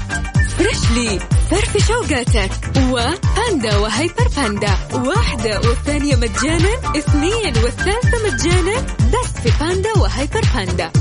Freshly فرفش اوقاتك وباندا وهيبر باندا. واحدة والثانية مجانا اثنين والثالثة مجانا. بس في باندا وهيبر باندا.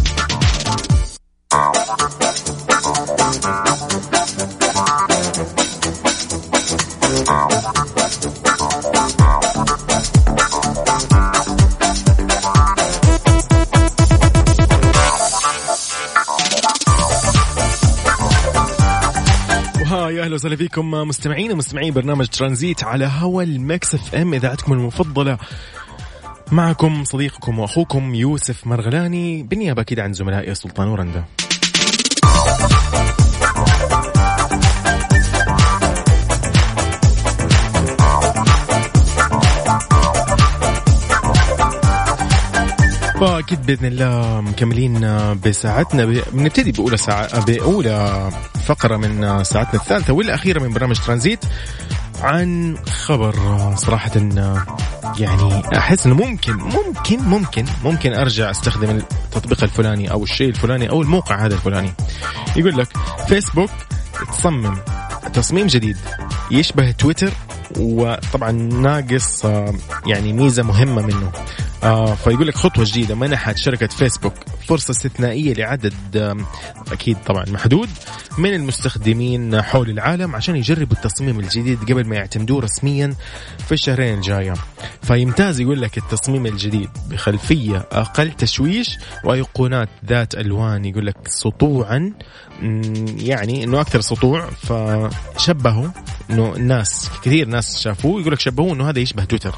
وسهلا فيكم مستمعين ومستمعين برنامج ترانزيت على هوا ال Mix FM. إذاعتكم المفضلة معكم صديقكم وأخوكم يوسف مرغلاني بالنيابة أكيد عن زملائي سلطان ورندا. فاكيد بإذن الله مكملين بساعتنا. بنبتدي بأولى ساعة بأولى فقرة من ساعتنا الثالثة والأخيرة من برنامج ترانزيت عن خبر صراحة يعني أحس إنه ممكن ممكن ممكن ممكن أرجع أستخدم التطبيق الفلاني أو الشيء الفلاني أو الموقع هذا الفلاني. يقول لك فيسبوك تصمم تصميم جديد يشبه تويتر وطبعا ناقص آه، يعني ميزة مهمة منه. آه فيقول لك خطوة جديدة منحت شركة فيسبوك فرصة استثنائية لعدد أكيد طبعا محدود من المستخدمين حول العالم عشان يجربوا التصميم الجديد قبل ما يعتمدوه رسميا في الشهرين الجاية. فيمتاز يقول لك التصميم الجديد بخلفية أقل تشويش وايقونات ذات ألوان يقول لك سطوعا يعني إنه أكثر سطوع فشبهوا إنه الناس كثير ناس شافوه يقول لك شبهوه إنه هذا يشبه تويتر.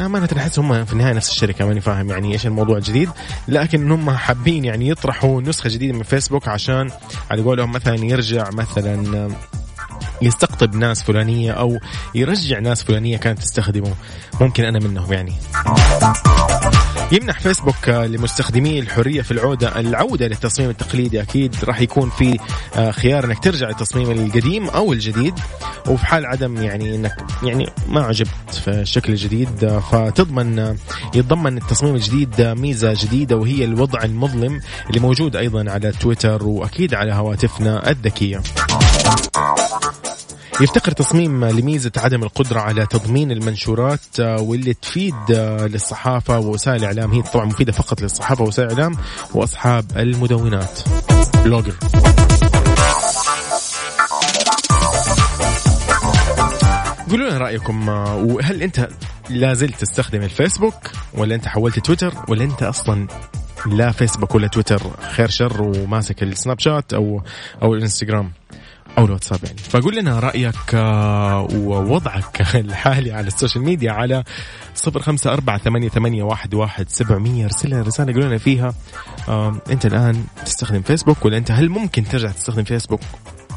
أمانة أحس هم في النهاية نفس الشركة ماني فاهم يعني إيش الموضوع الجديد. لكن هم حابين يعني يطرحوا نسخة جديدة من فيسبوك عشان على قولهم مثلا يرجع مثلا يستقطب ناس فلانية أو يرجع ناس فلانية كانت تستخدمه. ممكن أنا منهم يعني. يمنح فيسبوك آه، لمستخدمي الحرية في العودة العودة للتصميم التقليدي أكيد راح يكون في آه، خيار إنك ترجع للتصميم القديم أو الجديد وفي حال عدم يعني إنك يعني ما عجبت في الشكل الجديد آه، فتضمن يتضمن التصميم الجديد ميزة جديدة وهي الوضع المظلم اللي موجود أيضا على تويتر وأكيد على هواتفنا الذكية. يفتقر تصميم لميزة عدم القدرة على تضمين المنشورات آه، واللي تفيد آه، للصحافة ووسائل الإعلام. هي طبعا مفيدة فقط للصحافة ووسائل الإعلام وأصحاب المدونات. blogger قولوا لنا رأيكم آه، وهل أنت لا زلت تستخدم الفيسبوك ولا أنت حولت تويتر ولا أنت أصلا لا فيسبوك ولا تويتر خير شر وماسك السناب شات أو أو الإنستغرام؟ أو الواتساب يعني فقول لنا رأيك آه، ووضعك الحالي على ال social media على صفر خمسة أربعة ثمانية, ثمانية واحد, واحد سبعمية. أرسل لنا رسالة قول لنا فيها. أنت الآن تستخدم فيسبوك ولا أنت هل ممكن ترجع تستخدم فيسبوك؟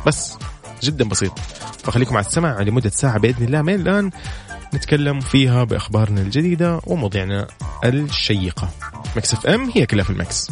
بس جدا بسيط. فخليكم على السمع لمدة ساعة بإذن الله. من الآن نتكلم فيها بأخبارنا الجديدة ومواضيعنا الشيقة. Mix FM هي كلها في ال mix.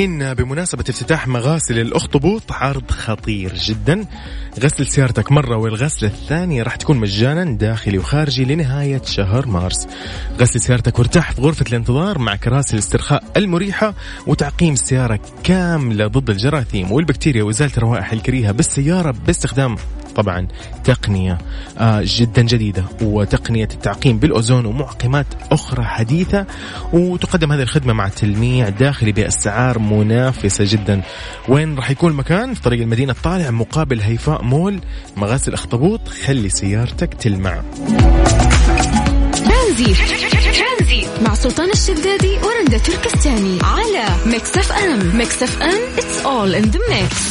الحين بمناسبة افتتاح مغاسل الأخطبوط عرض خطير جدا. غسل سيارتك مرة والغسلة الثانية راح تكون مجانا داخلي وخارجي لنهاية شهر مارس. غسل سيارتك وارتاح في غرفة الانتظار مع كراسي الاسترخاء المريحة وتعقيم السيارة كاملة ضد الجراثيم والبكتيريا وإزالة الروائح الكريهة بالسيارة باستخدام طبعا تقنية آه، جدا جديدة وتقنية التعقيم بالأوزون ومعقمات أخرى حديثة. وتقدم هذه الخدمة مع تلميع داخلي بأسعار منافسة جدا. وين راح يكون المكان في طريق المدينة الطالع مقابل هيفاء مول مغاسل أخطبوط. خلي سيارتك تلمع. ترانزيت. مع سلطان الشدادي ورندا تركستاني. على Mix FM. Mix FM it's all in the mix.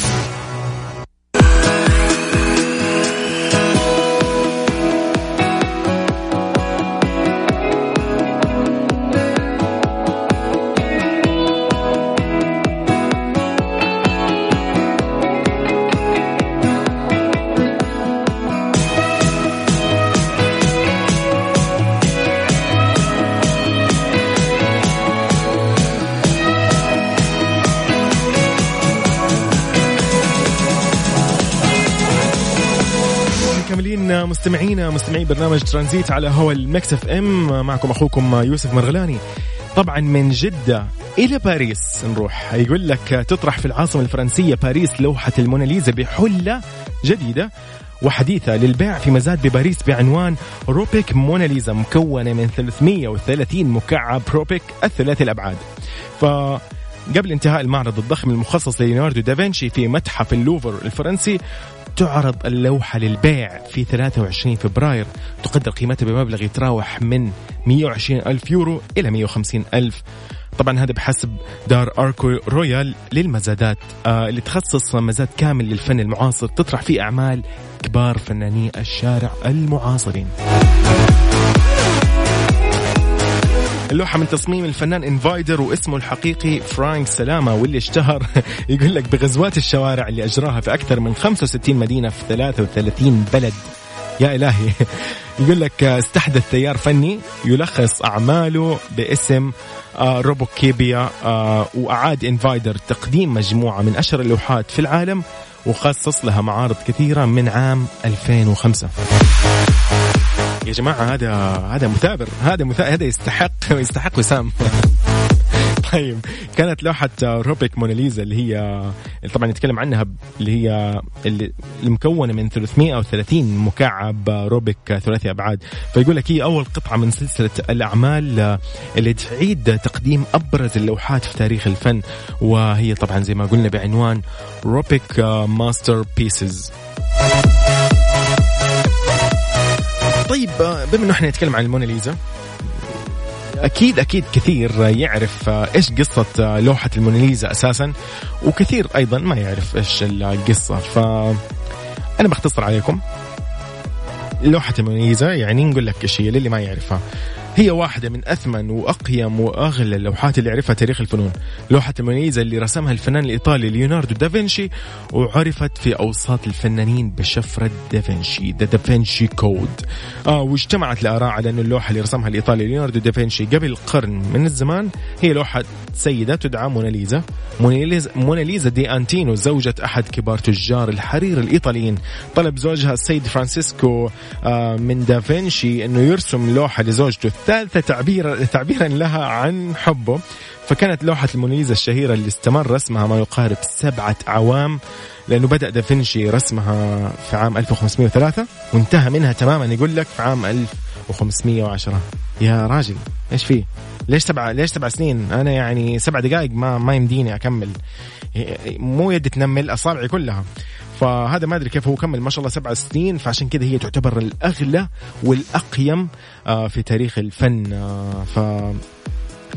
مستمعينا مستمعي برنامج ترانزيت على هوا ال Mix FM معكم أخوكم يوسف مرغلاني. طبعا من جدة إلى باريس نروح. يقول لك تطرح في العاصمة الفرنسية باريس لوحة الموناليزا بحلة جديدة وحديثة للبيع في مزاد بباريس بعنوان روبيك موناليزا مكونة من 330 مكعب روبيك الثلاثي الأبعاد. ف قبل انتهاء المعرض الضخم المخصص لليوناردو دافنشي في متحف اللوفر الفرنسي تعرض اللوحة للبيع في 23 فبراير تقدر قيمتها بمبلغ يتراوح من 120 ألف يورو إلى 150 ألف. طبعا هذا بحسب دار آرتكوريال للمزادات آه اللي تخصص مزاد كامل للفن المعاصر تطرح فيه أعمال كبار فناني الشارع المعاصرين. اللوحة من تصميم الفنان Invader واسمه الحقيقي فرانك سلامة واللي اشتهر يقول لك بغزوات الشوارع اللي أجراها في أكثر من 65 مدينة في 33 بلد. يا إلهي. يقول لك استحدث تيار فني يلخص أعماله باسم آه، روبوكيبيا آه، وأعاد انفايدر تقديم مجموعة من أشهر اللوحات في العالم وخصص لها معارض كثيرة من عام 2005 يا جماعة هذا هذا مثابر. هذا مثابر هذا يستحق يستحق وسام. طيب كانت لوحة روبيك موناليزا اللي هي اللي طبعا نتكلم عنها اللي هي اللي المكونة من 330 مكعب روبيك ثلاثي أبعاد. فيقول لك هي أول قطعة من سلسلة الأعمال اللي تعيد تقديم أبرز اللوحات في تاريخ الفن. وهي طبعا زي ما قلنا بعنوان Rubik Masterpieces. طيب بما إنه إحنا نتكلم عن الموناليزا أكيد أكيد كثير يعرف إيش قصة لوحة الموناليزا أساسا وكثير أيضا ما يعرف إيش القصة. ف أنا بختصر عليكم. لوحة الموناليزا يعني نقول لك إيش هي للي ما يعرفها. هي واحدة من أثمن وأقيم وأغلى اللوحات اللي عرفها تاريخ الفنون. لوحة الموناليزا اللي رسمها الفنان الإيطالي ليوناردو دافنشي وعرفت في أوساط الفنانين بشفرة دافنشي The Da Vinci Code آه واجتمعت الآراء على أن اللوحة اللي رسمها الإيطالي ليوناردو دافنشي قبل قرن من الزمان هي لوحة سيدة تدعى موناليزا. موناليزا, موناليزا دي أنتينو زوجة أحد كبار تجار الحرير الإيطاليين. طلب زوجها السيد فرانسيسكو آه من دافنشي أنه يرسم لوحة لزوجته الثالثة تعبيرا تعبيرا لها عن حبه. فكانت لوحة الموناليزا الشهيرة اللي استمر رسمها ما يقارب سبعة أعوام لأنه بدأ دافنشي رسمها في عام 1503 وانتهى منها تماما. يقول لك في عام 1510 يا راجل إيش فيه؟ ليش سبعة ليش سبع سنين؟ أنا يعني سبع دقائق ما ما يمديني أكمل. مو يدي تنمل أصابعي كلها. فهذا ما أدري كيف هو كمل. ما شاء الله سبع سنين فعشان كذا هي تعتبر الأغلى والأقيم آه، في تاريخ الفن. آه، ف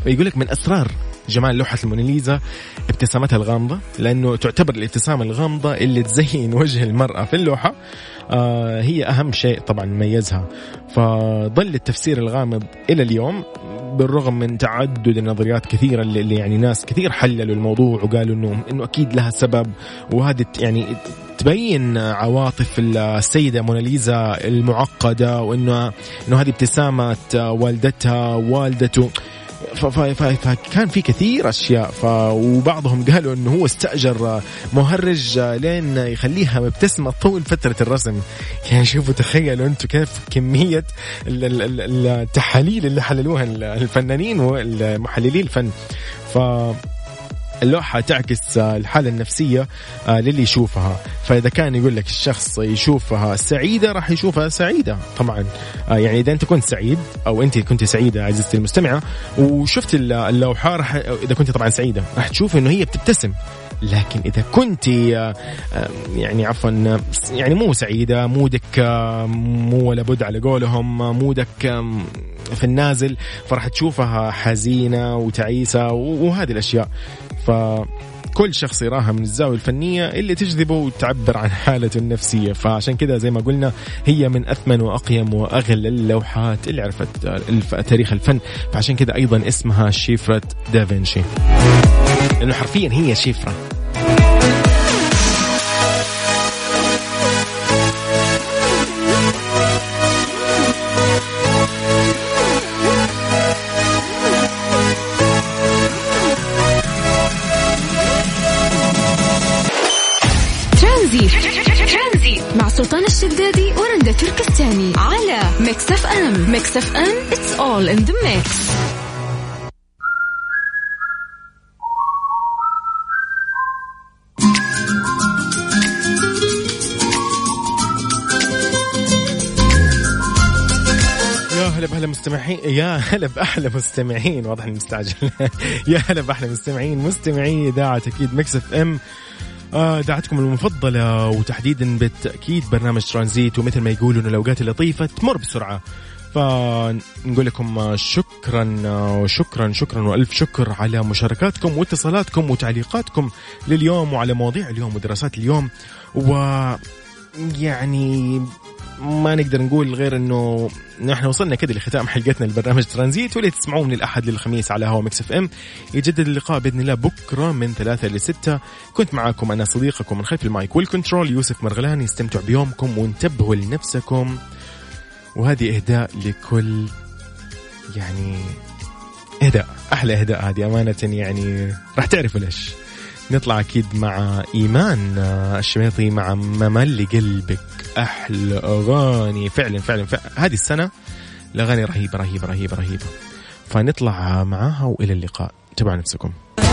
يقول لك من أسرار جمال لوحة الموناليزا ابتسامتها الغامضة لأنه تعتبر الابتسامة الغامضة اللي تزين وجه المرأة في اللوحة. آه هي أهم شيء طبعا ميزها فظل التفسير الغامض إلى اليوم بالرغم من تعدد النظريات كثيرة اللي يعني ناس كثير حللوا الموضوع وقالوا انه إنه أكيد لها سبب. وهذه يعني تبين عواطف السيدة موناليزا المعقدة وانه إنه هذه ابتسامه والدتها والدته. فكان في كثير أشياء. ف وبعضهم قالوا إنه هو استأجر مهرج لين يخليها مبتسمة طول فترة الرسم. يعني شوفوا تخيلوا أنتم كيف كمية ال- ال- ال- التحاليل اللي حللوها الفنانين والمحللي الفن. ف اللوحة تعكس آه، الحالة النفسية آه، للي يشوفها. فإذا كان يقول لك الشخص يشوفها سعيدة راح يشوفها سعيدة طبعا. آه، يعني إذا أنت كنت سعيد أو أنت كنت سعيدة عزيزتي المستمعة وشفت ال- اللوحة راح إذا كنت طبعا سعيدة راح تشوف إنه هي بتبتسم. لكن إذا كنت آه، آه، يعني عفوا آه، يعني مو سعيدة مودك آه، مو ولا بد على قولهم آه، مودك في النازل فراح تشوفها حزينة وتعيسة وهذه الأشياء. فكل شخص يراها من الزاوية الفنية اللي تجذبه وتعبر عن حالته النفسية. فعشان كذا زي ما قلنا هي من أثمن وأقيم وأغلى اللوحات اللي عرفت الف- تاريخ الفن. فعشان كذا أيضا اسمها شفرة دافنشي. لأنه حرفيا هي مع سلطان الشدادي ورندا تركستاني. على Mix FM. Mix FM. It's all in the mix. مستمعين يا هلا بأحلى مستمعين. واضح إني مستعجل. يا هلا بأحلى مستمعين. مستمعي إذاعة أكيد Mix FM. آه، اذاعتكم المفضلة وتحديدا بالتأكيد برنامج ترانزيت ومثل ما يقولوا انه الأوقات اللطيفة تمر بسرعة. فنقول لكم شكرا وشكرا شكرا وألف شكر على مشاركاتكم واتصالاتكم وتعليقاتكم لليوم وعلى مواضيع اليوم ودراسات اليوم. و يعني ما نقدر نقول غير إنه نحن وصلنا كده لختام حلقتنا لبرنامج ترانزيت واللي تسمعوه من الأحد للخميس على هوا Mix FM. يجدد اللقاء بإذن الله بكرة من ثلاثة لستة كنت معاكم أنا صديقكم من خلف ال mic وال control يوسف مرغلاني. استمتعوا بيومكم وانتبهوا لنفسكم. وهذه إهداء لكل يعني إهداء أحلى إهداء هذه أمانة يعني. راح تعرفوا ليش. نطلع أكيد مع إيمان آه، الشميطي مع ممل قلبك. أحلى أغاني. فعلا فعلا, فعلا. هذه السنة الأغاني رهيبة رهيبة رهيبة رهيبة. فنطلع معاها وإلى اللقاء. تبعوا نفسكم.